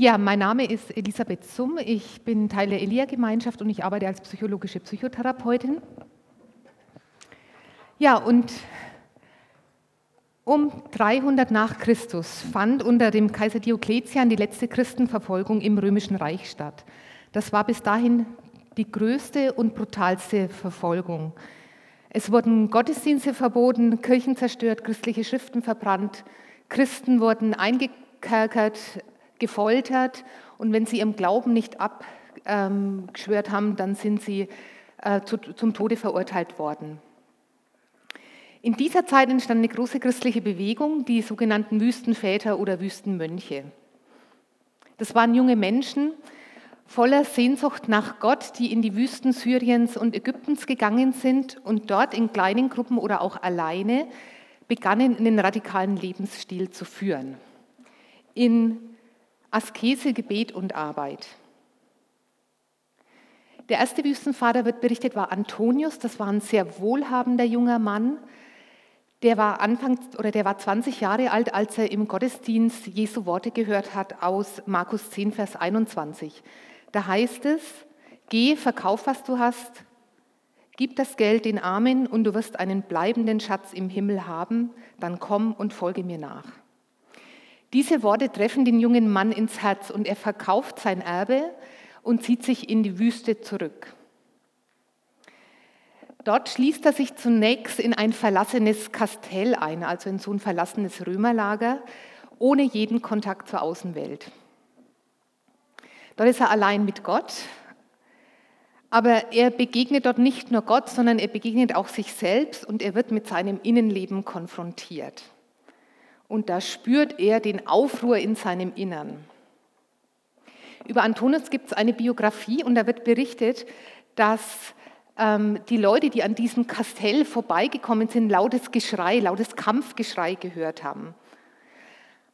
Ja, mein Name ist Elisabeth Summ. Ich bin Teil der Elia-Gemeinschaft und ich arbeite als psychologische Psychotherapeutin. Ja, und um 300 nach Christus fand unter dem Kaiser Diokletian die letzte Christenverfolgung im Römischen Reich statt. Das war bis dahin die größte und brutalste Verfolgung. Es wurden Gottesdienste verboten, Kirchen zerstört, christliche Schriften verbrannt, Christen wurden eingekerkert, gefoltert und wenn sie ihrem Glauben nicht abgeschwört haben, dann sind sie äh, zum Tode verurteilt worden. In dieser Zeit entstand eine große christliche Bewegung, die sogenannten Wüstenväter oder Wüstenmönche. Das waren junge Menschen voller Sehnsucht nach Gott, die in die Wüsten Syriens und Ägyptens gegangen sind und dort in kleinen Gruppen oder auch alleine begannen, einen radikalen Lebensstil zu führen. In Askese, Gebet und Arbeit. Der erste Wüstenvater wird berichtet, war Antonius. Das war ein sehr wohlhabender junger Mann. Der war Anfang oder der war 20 Jahre alt, als er im Gottesdienst Jesu Worte gehört hat aus Markus 10, Vers 21. Da heißt es: Geh, verkauf, was du hast, gib das Geld den Armen und du wirst einen bleibenden Schatz im Himmel haben. Dann komm und folge mir nach. Diese Worte treffen den jungen Mann ins Herz und er verkauft sein Erbe und zieht sich in die Wüste zurück. Dort schließt er sich zunächst in ein verlassenes Kastell ein, also in so ein verlassenes Römerlager, ohne jeden Kontakt zur Außenwelt. Dort ist er allein mit Gott, aber er begegnet dort nicht nur Gott, sondern er begegnet auch sich selbst und er wird mit seinem Innenleben konfrontiert und da spürt er den Aufruhr in seinem Innern. Über Antonius gibt es eine Biografie und da wird berichtet, dass ähm, die Leute, die an diesem Kastell vorbeigekommen sind, lautes Geschrei, lautes Kampfgeschrei gehört haben.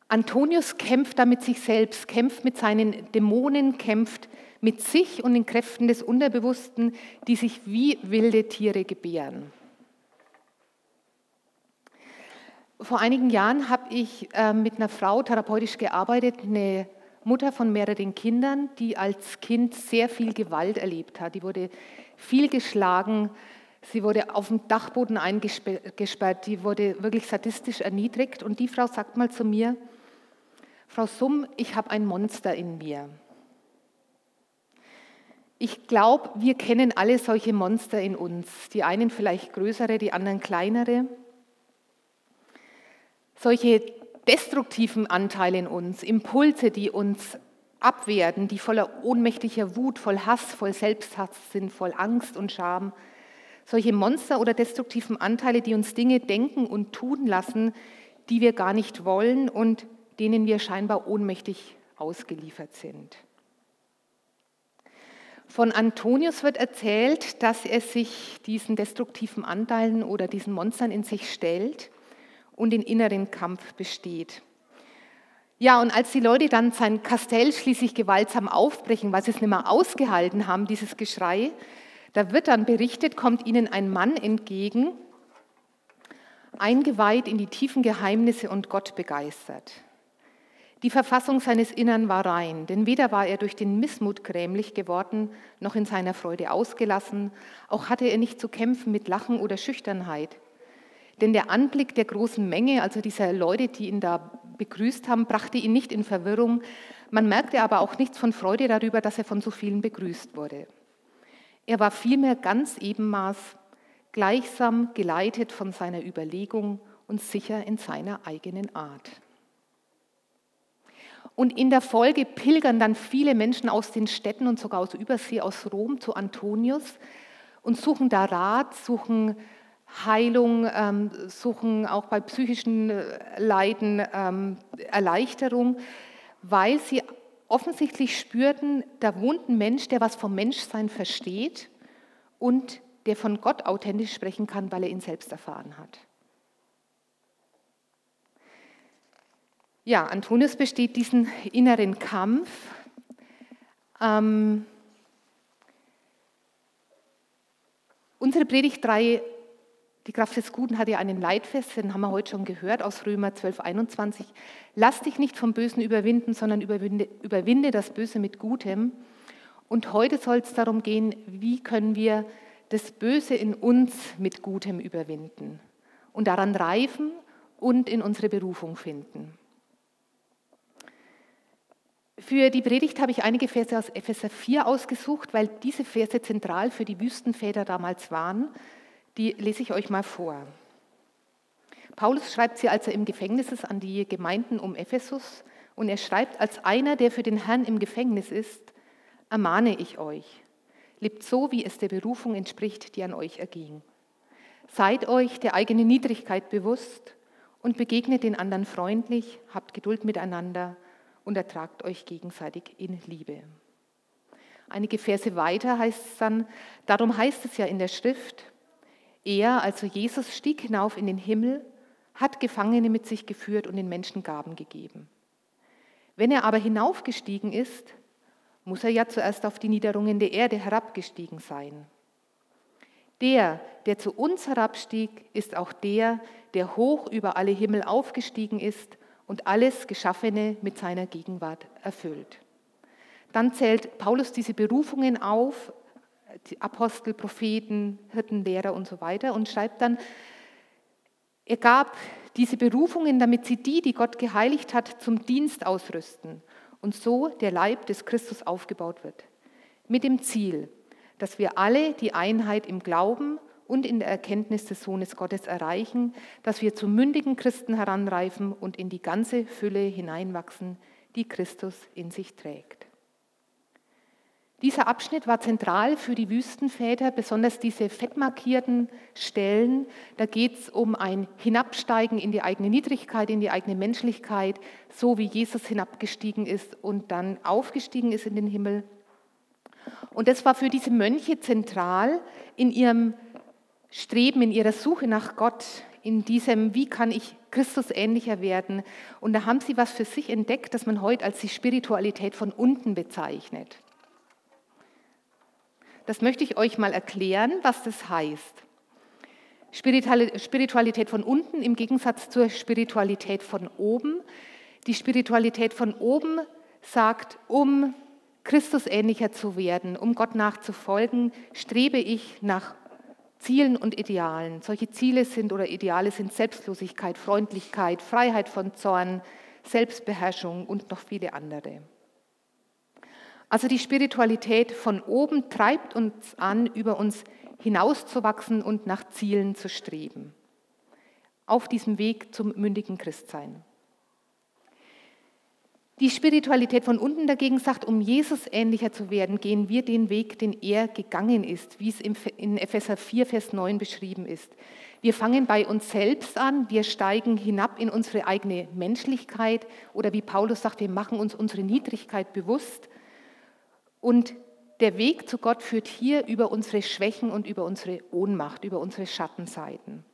Antonius kämpft da mit sich selbst, kämpft mit seinen Dämonen, kämpft mit sich und den Kräften des Unterbewussten, die sich wie wilde Tiere gebären. Vor einigen Jahren habe ich äh, mit einer Frau therapeutisch gearbeitet, eine Mutter von mehreren Kindern, die als Kind sehr viel Gewalt erlebt hat. Die wurde viel geschlagen, sie wurde auf dem Dachboden eingesperrt, die wurde wirklich sadistisch erniedrigt. Und die Frau sagt mal zu mir, Frau Summ, ich habe ein Monster in mir. Ich glaube, wir kennen alle solche Monster in uns. Die einen vielleicht größere, die anderen kleinere solche destruktiven Anteile in uns, Impulse, die uns abwerten, die voller ohnmächtiger Wut, voll Hass, voll Selbsthass sind, voll Angst und Scham. Solche Monster oder destruktiven Anteile, die uns Dinge denken und tun lassen, die wir gar nicht wollen und denen wir scheinbar ohnmächtig ausgeliefert sind. Von Antonius wird erzählt, dass er sich diesen destruktiven Anteilen oder diesen Monstern in sich stellt und den inneren Kampf besteht. Ja, und als die Leute dann sein Kastell schließlich gewaltsam aufbrechen, weil sie es nicht mehr ausgehalten haben, dieses Geschrei, da wird dann berichtet, kommt ihnen ein Mann entgegen, eingeweiht in die tiefen Geheimnisse und Gott begeistert. Die Verfassung seines Innern war rein, denn weder war er durch den Missmut grämlich geworden, noch in seiner Freude ausgelassen, auch hatte er nicht zu kämpfen mit Lachen oder Schüchternheit. Denn der Anblick der großen Menge, also dieser Leute, die ihn da begrüßt haben, brachte ihn nicht in Verwirrung. Man merkte aber auch nichts von Freude darüber, dass er von so vielen begrüßt wurde. Er war vielmehr ganz Ebenmaß, gleichsam geleitet von seiner Überlegung und sicher in seiner eigenen Art. Und in der Folge pilgern dann viele Menschen aus den Städten und sogar aus Übersee, aus Rom zu Antonius und suchen da Rat, suchen Heilung, ähm, suchen auch bei psychischen äh, Leiden ähm, Erleichterung, weil sie offensichtlich spürten, da wohnt ein Mensch, der was vom Menschsein versteht und der von Gott authentisch sprechen kann, weil er ihn selbst erfahren hat. Ja, Antonius besteht diesen inneren Kampf. Ähm, unsere Predigtreihe Die Kraft des Guten hat ja einen Leitfest, den haben wir heute schon gehört aus Römer 12, 21. Lass dich nicht vom Bösen überwinden, sondern überwinde, überwinde das Böse mit Gutem. Und heute soll es darum gehen, wie können wir das Böse in uns mit Gutem überwinden und daran reifen und in unsere Berufung finden. Für die Predigt habe ich einige Verse aus Epheser 4 ausgesucht, weil diese Verse zentral für die Wüstenväter damals waren. Die lese ich euch mal vor. Paulus schreibt sie, als er im Gefängnis ist, an die Gemeinden um Ephesus. Und er schreibt, als einer, der für den Herrn im Gefängnis ist, ermahne ich euch. Lebt so, wie es der Berufung entspricht, die an euch erging. Seid euch der eigenen Niedrigkeit bewusst und begegnet den anderen freundlich, habt Geduld miteinander und ertragt euch gegenseitig in Liebe. Einige Verse weiter heißt es dann, darum heißt es ja in der Schrift, er, also Jesus, stieg hinauf in den Himmel, hat Gefangene mit sich geführt und den Menschen Gaben gegeben. Wenn er aber hinaufgestiegen ist, muss er ja zuerst auf die Niederungen der Erde herabgestiegen sein. Der, der zu uns herabstieg, ist auch der, der hoch über alle Himmel aufgestiegen ist und alles Geschaffene mit seiner Gegenwart erfüllt. Dann zählt Paulus diese Berufungen auf, die Apostel, Propheten, Hirten, Lehrer und so weiter und schreibt dann, er gab diese Berufungen, damit sie die, die Gott geheiligt hat, zum Dienst ausrüsten und so der Leib des Christus aufgebaut wird. Mit dem Ziel, dass wir alle die Einheit im Glauben und in der Erkenntnis des Sohnes Gottes erreichen, dass wir zu mündigen Christen heranreifen und in die ganze Fülle hineinwachsen, die Christus in sich trägt. Dieser Abschnitt war zentral für die Wüstenväter, besonders diese fettmarkierten Stellen. Da geht es um ein Hinabsteigen in die eigene Niedrigkeit, in die eigene Menschlichkeit, so wie Jesus hinabgestiegen ist und dann aufgestiegen ist in den Himmel. Und das war für diese Mönche zentral in ihrem Streben, in ihrer Suche nach Gott, in diesem, wie kann ich Christus ähnlicher werden. Und da haben sie was für sich entdeckt, das man heute als die Spiritualität von unten bezeichnet. Das möchte ich euch mal erklären, was das heißt. Spiritualität von unten im Gegensatz zur Spiritualität von oben. Die Spiritualität von oben sagt, um Christus ähnlicher zu werden, um Gott nachzufolgen, strebe ich nach Zielen und Idealen. Solche Ziele sind oder Ideale sind Selbstlosigkeit, Freundlichkeit, Freiheit von Zorn, Selbstbeherrschung und noch viele andere. Also die Spiritualität von oben treibt uns an, über uns hinauszuwachsen und nach Zielen zu streben. Auf diesem Weg zum mündigen Christsein. Die Spiritualität von unten dagegen sagt, um Jesus ähnlicher zu werden, gehen wir den Weg, den er gegangen ist, wie es in Epheser 4, Vers 9 beschrieben ist. Wir fangen bei uns selbst an, wir steigen hinab in unsere eigene Menschlichkeit oder wie Paulus sagt, wir machen uns unsere Niedrigkeit bewusst und der Weg zu Gott führt hier über unsere Schwächen und über unsere Ohnmacht, über unsere Schattenseiten.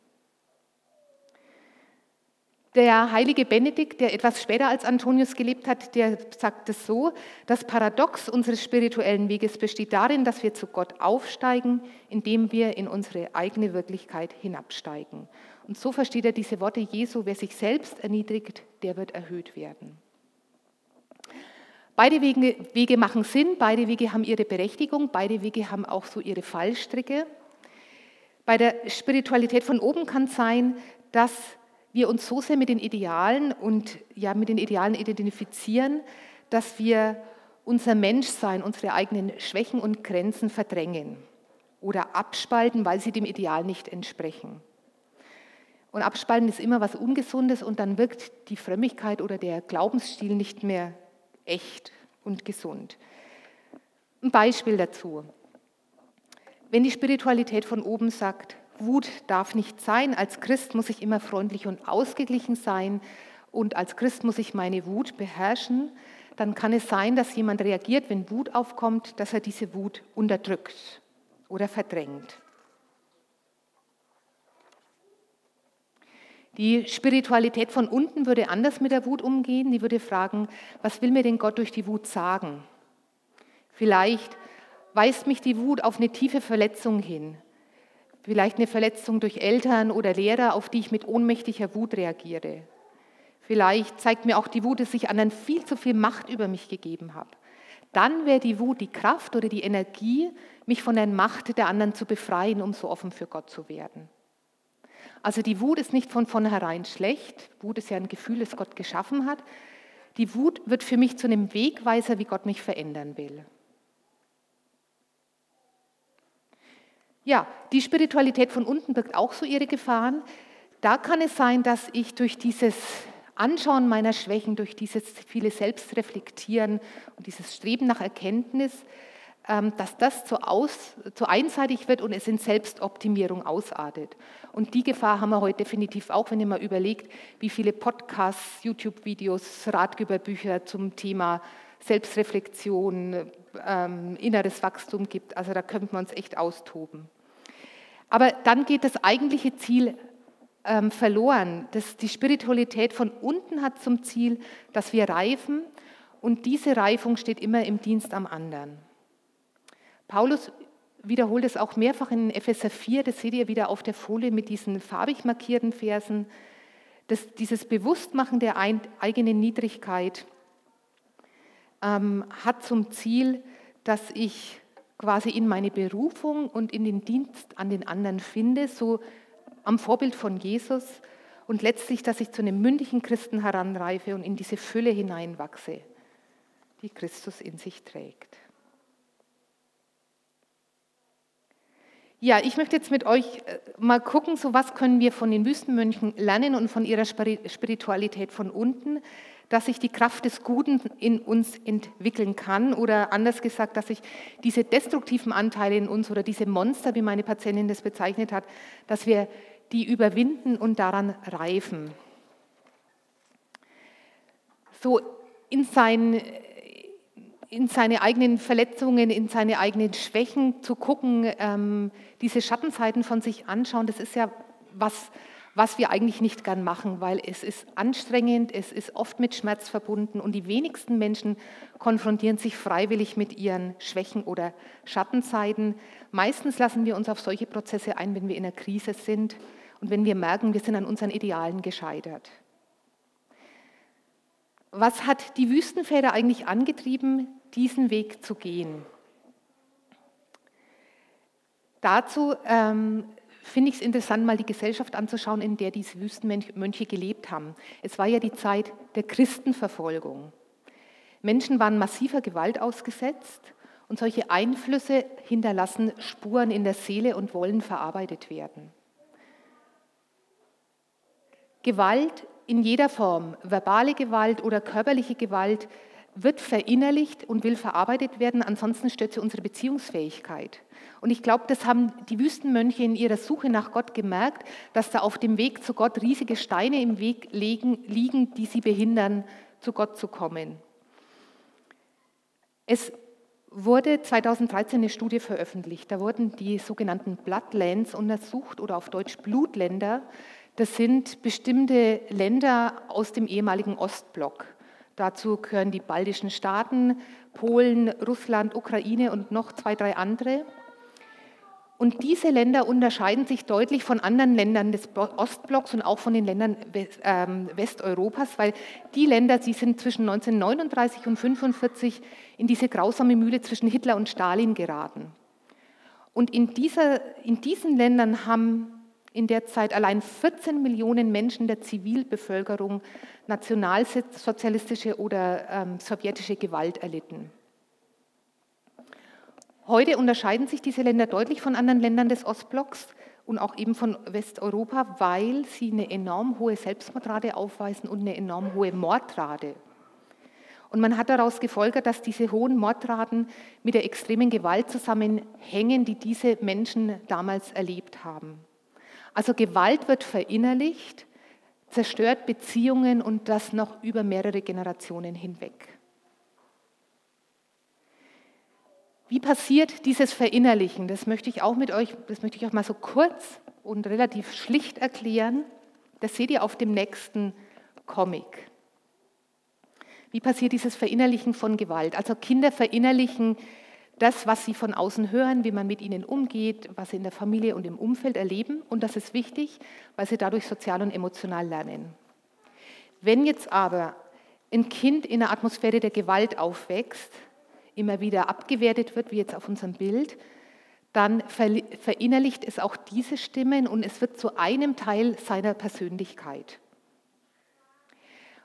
Der heilige Benedikt, der etwas später als Antonius gelebt hat, der sagt es so, das Paradox unseres spirituellen Weges besteht darin, dass wir zu Gott aufsteigen, indem wir in unsere eigene Wirklichkeit hinabsteigen. Und so versteht er diese Worte Jesu, wer sich selbst erniedrigt, der wird erhöht werden. Beide Wege, machen Sinn, beide Wege haben ihre Berechtigung, beide Wege haben auch so ihre Fallstricke. Bei der Spiritualität von oben kann es sein, dass wir uns so sehr mit den Idealen und ja mit den Idealen identifizieren, dass wir unser Menschsein, unsere eigenen Schwächen und Grenzen verdrängen oder abspalten, weil sie dem Ideal nicht entsprechen. Und abspalten ist immer was Ungesundes und dann wirkt die Frömmigkeit oder der Glaubensstil nicht mehr echt und gesund. Ein Beispiel dazu. Wenn die Spiritualität von oben sagt, Wut darf nicht sein, als Christ muss ich immer freundlich und ausgeglichen sein und als Christ muss ich meine Wut beherrschen, dann kann es sein, dass jemand reagiert, wenn Wut aufkommt, dass er diese Wut unterdrückt oder verdrängt. Die Spiritualität von unten würde anders mit der Wut umgehen. Die würde fragen, was will mir denn Gott durch die Wut sagen? Vielleicht weist mich die Wut auf eine tiefe Verletzung hin. Vielleicht eine Verletzung durch Eltern oder Lehrer, auf die ich mit ohnmächtiger Wut reagiere. Vielleicht zeigt mir auch die Wut, dass ich anderen viel zu viel Macht über mich gegeben habe. Dann wäre die Wut die Kraft oder die Energie, mich von der Macht der anderen zu befreien, um so offen für Gott zu werden. Also die Wut ist nicht von vornherein schlecht. Wut ist ja ein Gefühl, das Gott geschaffen hat. Die Wut wird für mich zu einem Wegweiser, wie Gott mich verändern will. Ja, die Spiritualität von unten birgt auch so ihre Gefahren. Da kann es sein, dass ich durch dieses Anschauen meiner Schwächen, durch dieses viele Selbstreflektieren und dieses Streben nach Erkenntnis, dass das zu, aus, zu einseitig wird und es in Selbstoptimierung ausartet. Und die Gefahr haben wir heute definitiv auch, wenn ihr mal überlegt, wie viele Podcasts, YouTube-Videos, Ratgeberbücher zum Thema Selbstreflexion, ähm, inneres Wachstum gibt. Also da könnten wir uns echt austoben. Aber dann geht das eigentliche Ziel ähm, verloren. Das, die Spiritualität von unten hat zum Ziel, dass wir reifen und diese Reifung steht immer im Dienst am anderen. Paulus wiederholt es auch mehrfach in Epheser 4, das seht ihr wieder auf der Folie mit diesen farbig markierten Versen. Das, dieses Bewusstmachen der eigenen Niedrigkeit ähm, hat zum Ziel, dass ich quasi in meine Berufung und in den Dienst an den anderen finde, so am Vorbild von Jesus und letztlich, dass ich zu einem mündigen Christen heranreife und in diese Fülle hineinwachse, die Christus in sich trägt. Ja, ich möchte jetzt mit euch äh, mal gucken, so was können wir von den Wüstenmönchen lernen und von ihrer Spiritualität von unten, dass sich die Kraft des Guten in uns entwickeln kann oder anders gesagt, dass sich diese destruktiven Anteile in uns oder diese Monster, wie meine Patientin das bezeichnet hat, dass wir die überwinden und daran reifen. So in seinen in seine eigenen Verletzungen, in seine eigenen Schwächen zu gucken, ähm, diese Schattenseiten von sich anschauen, das ist ja was, was wir eigentlich nicht gern machen, weil es ist anstrengend, es ist oft mit Schmerz verbunden und die wenigsten Menschen konfrontieren sich freiwillig mit ihren Schwächen oder Schattenseiten. Meistens lassen wir uns auf solche Prozesse ein, wenn wir in einer Krise sind und wenn wir merken, wir sind an unseren Idealen gescheitert. Was hat die Wüstenväter eigentlich angetrieben, diesen Weg zu gehen. Dazu ähm, finde ich es interessant, mal die Gesellschaft anzuschauen, in der diese Wüstenmönche gelebt haben. Es war ja die Zeit der Christenverfolgung. Menschen waren massiver Gewalt ausgesetzt und solche Einflüsse hinterlassen Spuren in der Seele und wollen verarbeitet werden. Gewalt in jeder Form, verbale Gewalt oder körperliche Gewalt, wird verinnerlicht und will verarbeitet werden, ansonsten stört sie unsere Beziehungsfähigkeit. Und ich glaube, das haben die Wüstenmönche in ihrer Suche nach Gott gemerkt, dass da auf dem Weg zu Gott riesige Steine im Weg liegen, die sie behindern, zu Gott zu kommen. Es wurde 2013 eine Studie veröffentlicht. Da wurden die sogenannten Bloodlands untersucht oder auf Deutsch Blutländer. Das sind bestimmte Länder aus dem ehemaligen Ostblock. Dazu gehören die baltischen Staaten, Polen, Russland, Ukraine und noch zwei, drei andere. Und diese Länder unterscheiden sich deutlich von anderen Ländern des Ostblocks und auch von den Ländern ähm, Westeuropas, weil die Länder, sie sind zwischen 1939 und 1945 in diese grausame Mühle zwischen Hitler und Stalin geraten. Und in, dieser, in diesen Ländern haben in der Zeit allein 14 Millionen Menschen der Zivilbevölkerung nationalsozialistische oder ähm, sowjetische Gewalt erlitten. Heute unterscheiden sich diese Länder deutlich von anderen Ländern des Ostblocks und auch eben von Westeuropa, weil sie eine enorm hohe Selbstmordrate aufweisen und eine enorm hohe Mordrate. Und man hat daraus gefolgert, dass diese hohen Mordraten mit der extremen Gewalt zusammenhängen, die diese Menschen damals erlebt haben. Also Gewalt wird verinnerlicht, zerstört Beziehungen und das noch über mehrere Generationen hinweg. Wie passiert dieses Verinnerlichen? Das möchte ich auch mit euch, das möchte ich auch mal so kurz und relativ schlicht erklären. Das seht ihr auf dem nächsten Comic. Wie passiert dieses Verinnerlichen von Gewalt? Also Kinder verinnerlichen das, was sie von außen hören, wie man mit ihnen umgeht, was sie in der Familie und im Umfeld erleben. Und das ist wichtig, weil sie dadurch sozial und emotional lernen. Wenn jetzt aber ein Kind in einer Atmosphäre der Gewalt aufwächst, immer wieder abgewertet wird, wie jetzt auf unserem Bild, dann verinnerlicht es auch diese Stimmen und es wird zu einem Teil seiner Persönlichkeit.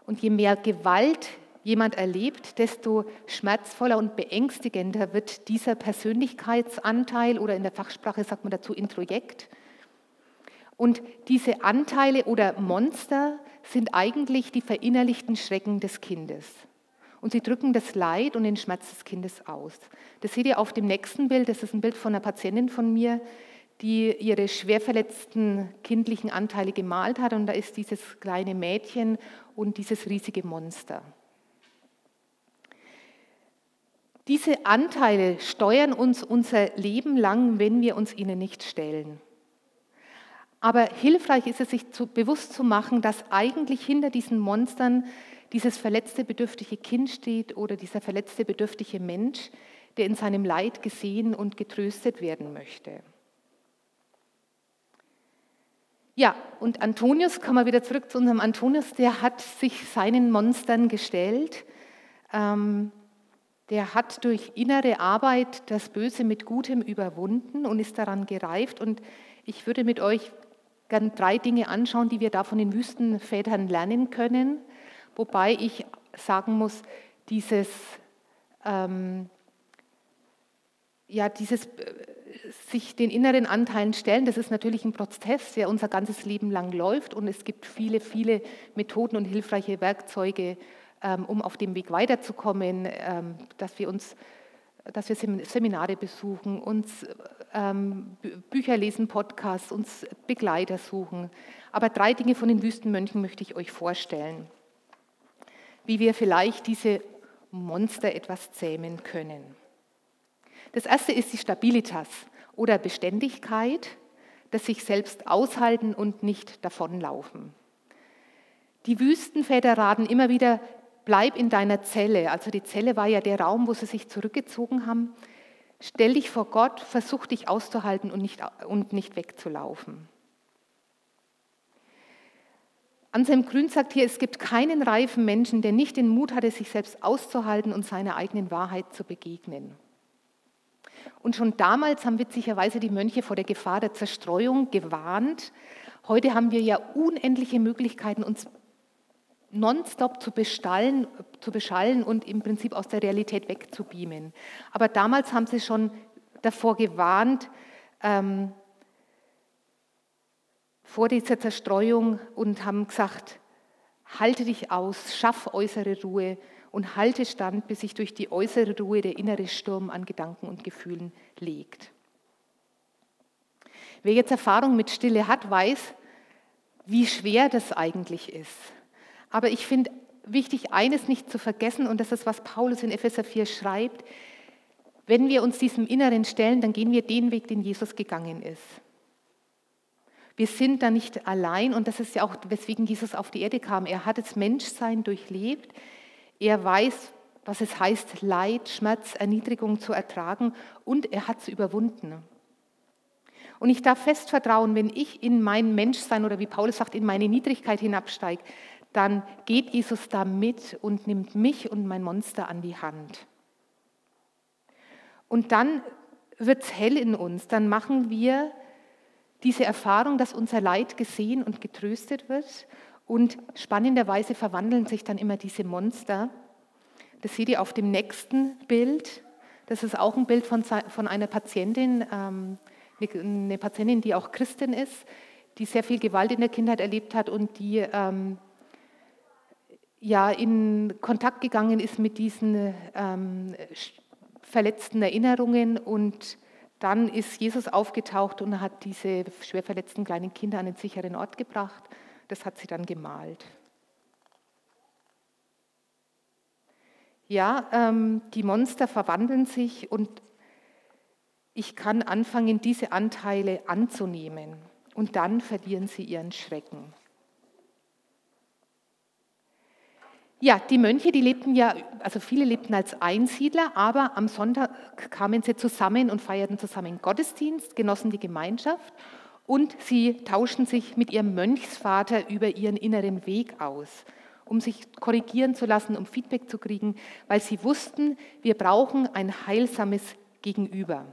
Und je mehr Gewalt jemand erlebt, desto schmerzvoller und beängstigender wird dieser Persönlichkeitsanteil oder in der Fachsprache sagt man dazu Introjekt. Und diese Anteile oder Monster sind eigentlich die verinnerlichten Schrecken des Kindes. Und sie drücken das Leid und den Schmerz des Kindes aus. Das seht ihr auf dem nächsten Bild. Das ist ein Bild von einer Patientin von mir, die ihre schwer verletzten kindlichen Anteile gemalt hat. Und da ist dieses kleine Mädchen und dieses riesige Monster. Diese Anteile steuern uns unser Leben lang, wenn wir uns ihnen nicht stellen. Aber hilfreich ist es, sich zu, bewusst zu machen, dass eigentlich hinter diesen Monstern dieses verletzte, bedürftige Kind steht oder dieser verletzte, bedürftige Mensch, der in seinem Leid gesehen und getröstet werden möchte. Ja, und Antonius, kommen wir wieder zurück zu unserem Antonius, der hat sich seinen Monstern gestellt. Ähm, der hat durch innere Arbeit das Böse mit Gutem überwunden und ist daran gereift. Und ich würde mit euch gern drei Dinge anschauen, die wir da von den Wüstenvätern lernen können. Wobei ich sagen muss, dieses, ähm, ja, dieses äh, sich den inneren Anteilen stellen, das ist natürlich ein Prozess, der unser ganzes Leben lang läuft und es gibt viele, viele Methoden und hilfreiche Werkzeuge, um auf dem Weg weiterzukommen, ähm, dass wir uns dass wir Seminare besuchen, uns ähm, Bücher lesen, Podcasts, uns Begleiter suchen. Aber drei Dinge von den Wüstenmönchen möchte ich euch vorstellen, wie wir vielleicht diese Monster etwas zähmen können. Das erste ist die Stabilitas oder Beständigkeit, das sich selbst aushalten und nicht davonlaufen. Die Wüstenväter raten immer wieder bleib in deiner Zelle. Also die Zelle war ja der Raum, wo sie sich zurückgezogen haben. Stell dich vor Gott, versuch dich auszuhalten und nicht, und nicht wegzulaufen. Anselm Grün sagt hier, es gibt keinen reifen Menschen, der nicht den Mut hatte, sich selbst auszuhalten und seiner eigenen Wahrheit zu begegnen. Und schon damals haben witzigerweise die Mönche vor der Gefahr der Zerstreuung gewarnt. Heute haben wir ja unendliche Möglichkeiten, uns nonstop zu, bestallen, zu beschallen und im Prinzip aus der Realität wegzubeamen. Aber damals haben sie schon davor gewarnt, ähm, vor dieser Zerstreuung und haben gesagt, halte dich aus, schaff äußere Ruhe und halte stand, bis sich durch die äußere Ruhe der innere Sturm an Gedanken und Gefühlen legt. Wer jetzt Erfahrung mit Stille hat, weiß, wie schwer das eigentlich ist. Aber ich finde wichtig, eines nicht zu vergessen, und das ist, was Paulus in Epheser 4 schreibt. Wenn wir uns diesem Inneren stellen, dann gehen wir den Weg, den Jesus gegangen ist. Wir sind da nicht allein und das ist ja auch, weswegen Jesus auf die Erde kam. Er hat das Menschsein durchlebt. Er weiß, was es heißt, Leid, Schmerz, Erniedrigung zu ertragen und er hat es überwunden. Und ich darf fest vertrauen, wenn ich in mein Menschsein oder wie Paulus sagt, in meine Niedrigkeit hinabsteige, dann geht Jesus da mit und nimmt mich und mein Monster an die Hand. Und dann wird es hell in uns, dann machen wir diese Erfahrung, dass unser Leid gesehen und getröstet wird und spannenderweise verwandeln sich dann immer diese Monster. Das seht ihr auf dem nächsten Bild. Das ist auch ein Bild von, von einer Patientin, ähm, eine Patientin, die auch Christin ist, die sehr viel Gewalt in der Kindheit erlebt hat und die ähm, ja in Kontakt gegangen ist mit diesen ähm, verletzten Erinnerungen und dann ist Jesus aufgetaucht und hat diese schwer verletzten kleinen Kinder an einen sicheren Ort gebracht. Das hat sie dann gemalt. Ja, ähm, die Monster verwandeln sich und ich kann anfangen, diese Anteile anzunehmen und dann verlieren sie ihren Schrecken. Ja, die Mönche, die lebten ja, also viele lebten als Einsiedler, aber am Sonntag kamen sie zusammen und feierten zusammen Gottesdienst, genossen die Gemeinschaft und sie tauschten sich mit ihrem Mönchsvater über ihren inneren Weg aus, um sich korrigieren zu lassen, um Feedback zu kriegen, weil sie wussten, wir brauchen ein heilsames Gegenüber.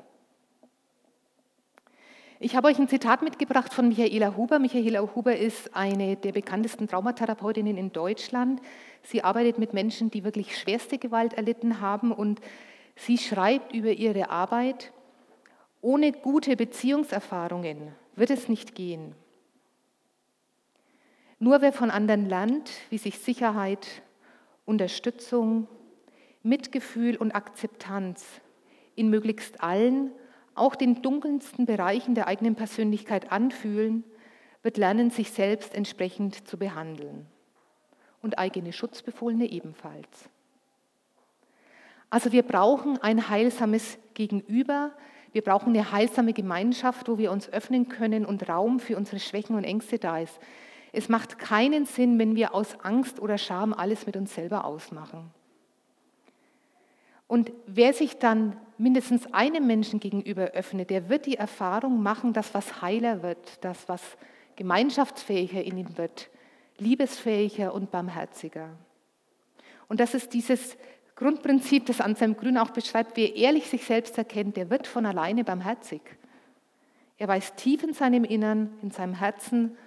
Ich habe euch ein Zitat mitgebracht von Michaela Huber. Michaela Huber ist eine der bekanntesten Traumatherapeutinnen in Deutschland. Sie arbeitet mit Menschen, die wirklich schwerste Gewalt erlitten haben und sie schreibt über ihre Arbeit, ohne gute Beziehungserfahrungen wird es nicht gehen. Nur wer von anderen lernt, wie sich Sicherheit, Unterstützung, Mitgefühl und Akzeptanz in möglichst allen auch den dunkelsten Bereichen der eigenen Persönlichkeit anfühlen, wird lernen, sich selbst entsprechend zu behandeln. Und eigene Schutzbefohlene ebenfalls. Also wir brauchen ein heilsames Gegenüber, wir brauchen eine heilsame Gemeinschaft, wo wir uns öffnen können und Raum für unsere Schwächen und Ängste da ist. Es macht keinen Sinn, wenn wir aus Angst oder Scham alles mit uns selber ausmachen. Und wer sich dann mindestens einem Menschen gegenüber öffnet, der wird die Erfahrung machen, dass was heiler wird, dass was gemeinschaftsfähiger in ihm wird, liebesfähiger und barmherziger. Und das ist dieses Grundprinzip, das Anselm Grün auch beschreibt, wer ehrlich sich selbst erkennt, der wird von alleine barmherzig. Er weiß tief in seinem Innern, in seinem Herzen,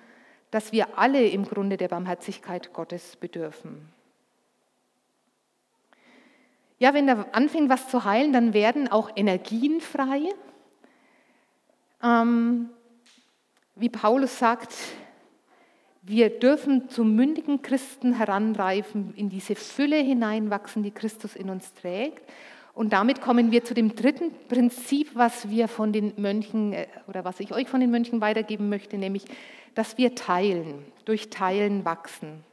dass wir alle im Grunde der Barmherzigkeit Gottes bedürfen. Ja, wenn da anfängt, was zu heilen, dann werden auch Energien frei. Ähm, wie Paulus sagt, wir dürfen zu mündigen Christen heranreifen, in diese Fülle hineinwachsen, die Christus in uns trägt. Und damit kommen wir zu dem dritten Prinzip, was wir von den Mönchen äh, oder was ich euch von den Mönchen weitergeben möchte, nämlich, dass wir teilen, durch Teilen wachsen.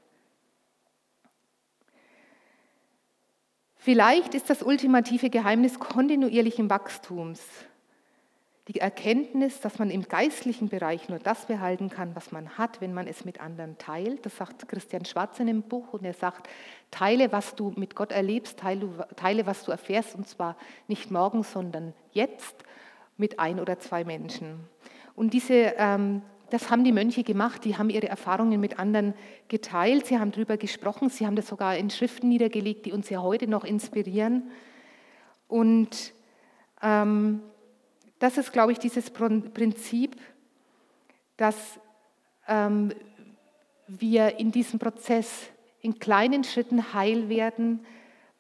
Vielleicht ist das ultimative Geheimnis kontinuierlichen Wachstums die Erkenntnis, dass man im geistlichen Bereich nur das behalten kann, was man hat, wenn man es mit anderen teilt. Das sagt Christian Schwarz in dem Buch und er sagt, teile, was du mit Gott erlebst, teile, was du erfährst und zwar nicht morgen, sondern jetzt mit ein oder zwei Menschen. Und diese ähm, das haben die Mönche gemacht, die haben ihre Erfahrungen mit anderen geteilt, sie haben darüber gesprochen, sie haben das sogar in Schriften niedergelegt, die uns ja heute noch inspirieren. Und ähm, das ist, glaube ich, dieses Prinzip, dass ähm, wir in diesem Prozess in kleinen Schritten heil werden,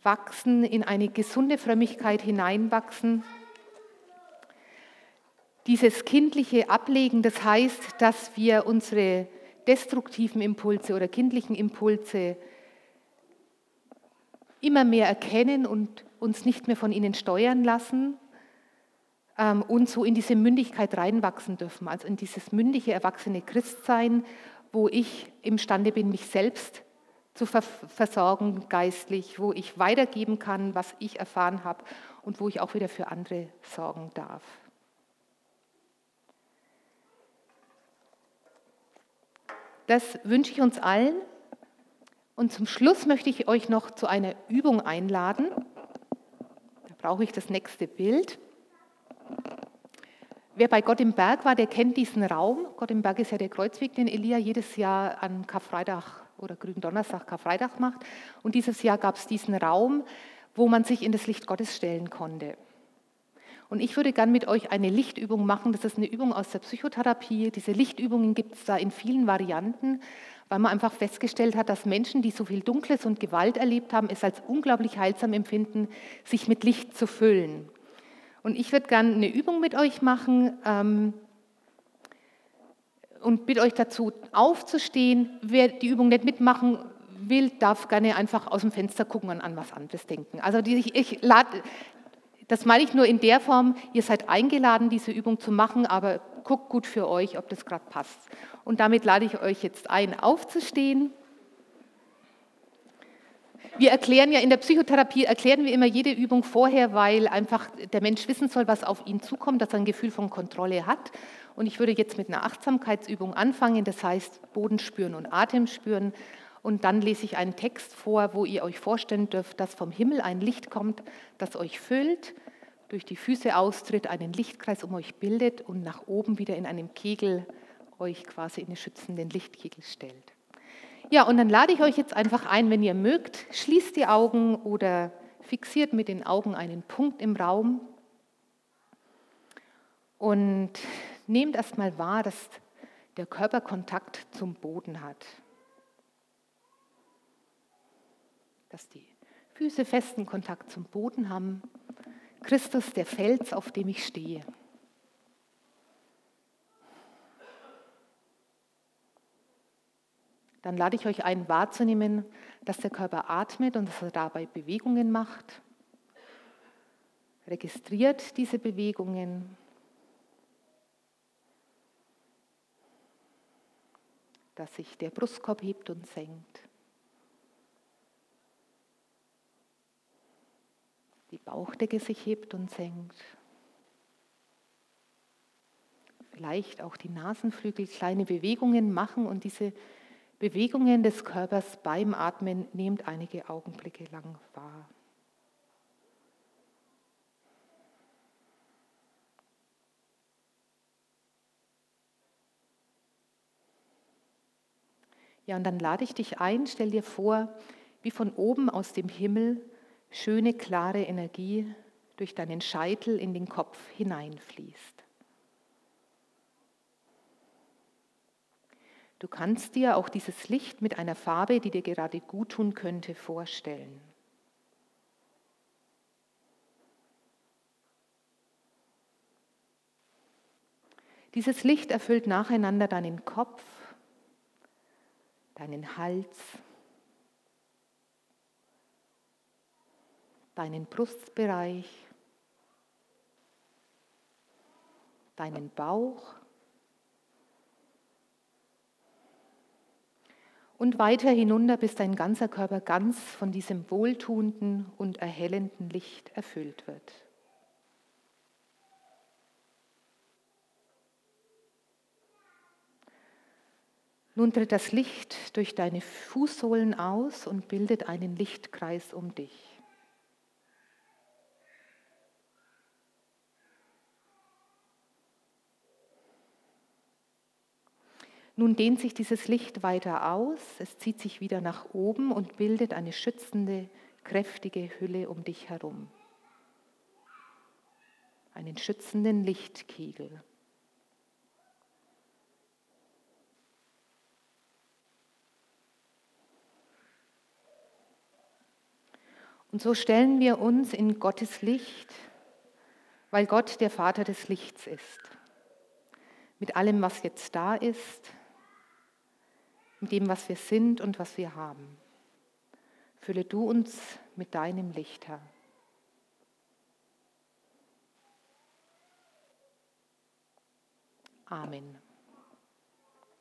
wachsen, in eine gesunde Frömmigkeit hineinwachsen dieses kindliche Ablegen, das heißt, dass wir unsere destruktiven Impulse oder kindlichen Impulse immer mehr erkennen und uns nicht mehr von ihnen steuern lassen ähm, und so in diese Mündigkeit reinwachsen dürfen, also in dieses mündige, erwachsene Christsein, wo ich imstande bin, mich selbst zu versorgen geistlich, wo ich weitergeben kann, was ich erfahren habe und wo ich auch wieder für andere sorgen darf. Das wünsche ich uns allen. Und zum Schluss möchte ich euch noch zu einer Übung einladen. Da brauche ich das nächste Bild. Wer bei Gott im Berg war, der kennt diesen Raum. Gott im Berg ist ja der Kreuzweg, den Elia jedes Jahr an Karfreitag oder Gründonnerstag, Karfreitag macht. Und dieses Jahr gab es diesen Raum, wo man sich in das Licht Gottes stellen konnte. Und ich würde gern mit euch eine Lichtübung machen. Das ist eine Übung aus der Psychotherapie. Diese Lichtübungen gibt es da in vielen Varianten, weil man einfach festgestellt hat, dass Menschen, die so viel Dunkles und Gewalt erlebt haben, es als unglaublich heilsam empfinden, sich mit Licht zu füllen. Und ich würde gern eine Übung mit euch machen ähm, und bitte euch dazu aufzustehen. Wer die Übung nicht mitmachen will, darf gerne einfach aus dem Fenster gucken und an was anderes denken. Also die, ich, ich lade das meine ich nur in der Form, ihr seid eingeladen, diese Übung zu machen, aber guckt gut für euch, ob das gerade passt. Und damit lade ich euch jetzt ein, aufzustehen. Wir erklären ja in der Psychotherapie, erklären wir immer jede Übung vorher, weil einfach der Mensch wissen soll, was auf ihn zukommt, dass er ein Gefühl von Kontrolle hat. Und ich würde jetzt mit einer Achtsamkeitsübung anfangen, das heißt Boden spüren und Atem spüren. Und dann lese ich einen Text vor, wo ihr euch vorstellen dürft, dass vom Himmel ein Licht kommt, das euch füllt, durch die Füße austritt, einen Lichtkreis um euch bildet und nach oben wieder in einem Kegel euch quasi in den schützenden Lichtkegel stellt. Ja, und dann lade ich euch jetzt einfach ein, wenn ihr mögt, schließt die Augen oder fixiert mit den Augen einen Punkt im Raum und nehmt erstmal wahr, dass der Körper Kontakt zum Boden hat. Dass die Füße festen Kontakt zum Boden haben. Christus, der Fels, auf dem ich stehe. Dann lade ich euch ein, wahrzunehmen, dass der Körper atmet und dass er dabei Bewegungen macht. Registriert diese Bewegungen dass sich der Brustkorb hebt und senkt. Bauchdecke sich hebt und senkt. Vielleicht auch die Nasenflügel kleine Bewegungen machen und diese Bewegungen des Körpers beim Atmen nehmt einige Augenblicke lang wahr. Ja, und dann lade ich dich ein, stell dir vor, wie von oben aus dem Himmel schöne, klare Energie durch deinen Scheitel in den Kopf hineinfließt. Du kannst dir auch dieses Licht mit einer Farbe, die dir gerade gut tun könnte, vorstellen. Dieses Licht erfüllt nacheinander deinen Kopf, deinen Hals, deinen Brustbereich, deinen Bauch und weiter hinunter, bis dein ganzer Körper ganz von diesem wohltuenden und erhellenden Licht erfüllt wird. Nun tritt das Licht durch deine Fußsohlen aus und bildet einen Lichtkreis um dich. Nun dehnt sich dieses Licht weiter aus, es zieht sich wieder nach oben und bildet eine schützende, kräftige Hülle um dich herum. Einen schützenden Lichtkegel. Und so stellen wir uns in Gottes Licht, weil Gott der Vater des Lichts ist. Mit allem, was jetzt da ist, mit dem, was wir sind und was wir haben. Fülle du uns mit deinem Licht, Herr. Amen.